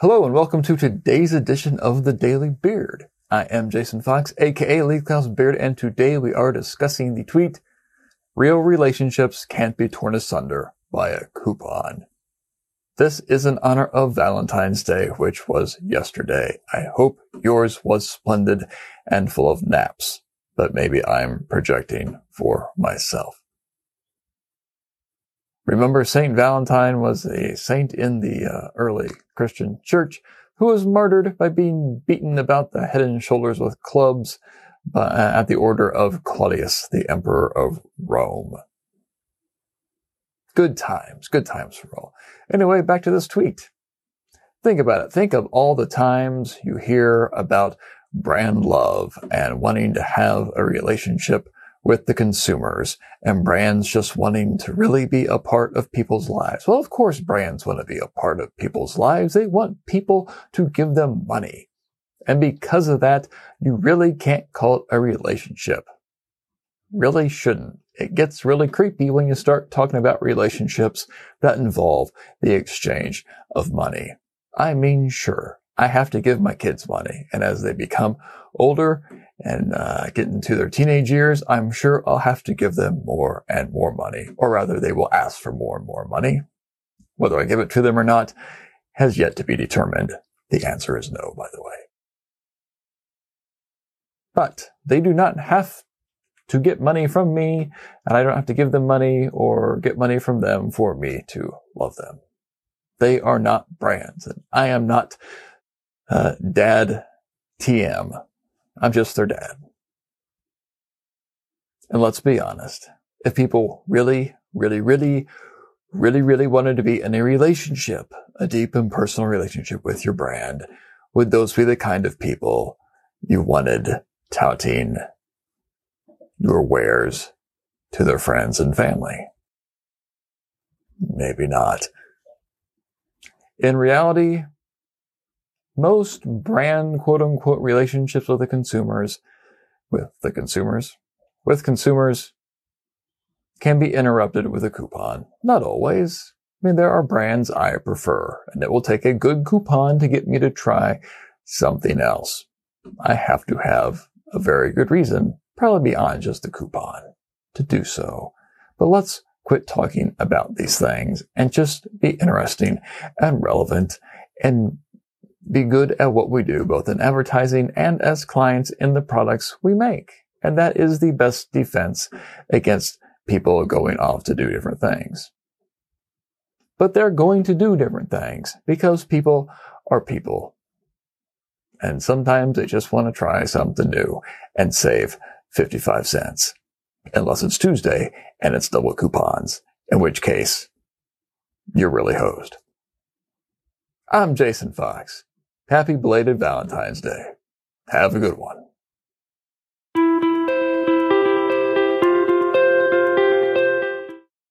Hello and welcome to today's edition of the Daily Beard. I am Jason Fox, aka Lee Clow's Beard, and today we are discussing the tweet, Real relationships can't be torn asunder by a coupon. This is in honor of Valentine's Day, which was yesterday. I hope yours was splendid and full of naps, but maybe I'm projecting for myself. Remember, Saint Valentine was a saint in the uh, early Christian church who was martyred by being beaten about the head and shoulders with clubs uh, at the order of Claudius, the emperor of Rome. Good times, good times for all. Anyway, back to this tweet. Think about it. Think of all the times you hear about brand love and wanting to have a relationship with the consumers and brands just wanting to really be a part of people's lives. Well, of course, brands want to be a part of people's lives. They want people to give them money. And because of that, you really can't call it a relationship. Really shouldn't. It gets really creepy when you start talking about relationships that involve the exchange of money. I mean, sure, I have to give my kids money. And as they become older and uh, get into their teenage years, I'm sure I'll have to give them more and more money, or rather they will ask for more and more money. Whether I give it to them or not has yet to be determined. The answer is no, by the way. But they do not have to get money from me, and I don't have to give them money or get money from them for me to love them. They are not brands, and I am not uh, dad TM I'm just their dad. And let's be honest. If people really, really, really, really, really wanted to be in a relationship, a deep and personal relationship with your brand, would those be the kind of people you wanted touting your wares to their friends and family? Maybe not. In reality, most brand quote unquote relationships with the consumers, with the consumers, with consumers can be interrupted with a coupon. Not always. I mean, there are brands I prefer, and it will take a good coupon to get me to try something else. I have to have a very good reason, probably beyond just a coupon, to do so. But let's quit talking about these things and just be interesting and relevant and be good at what we do, both in advertising and as clients in the products we make. And that is the best defense against people going off to do different things. But they're going to do different things because people are people. And sometimes they just want to try something new and save 55 cents. Unless it's Tuesday and it's double coupons, in which case you're really hosed. I'm Jason Fox. Happy belated Valentine's Day. Have a good one.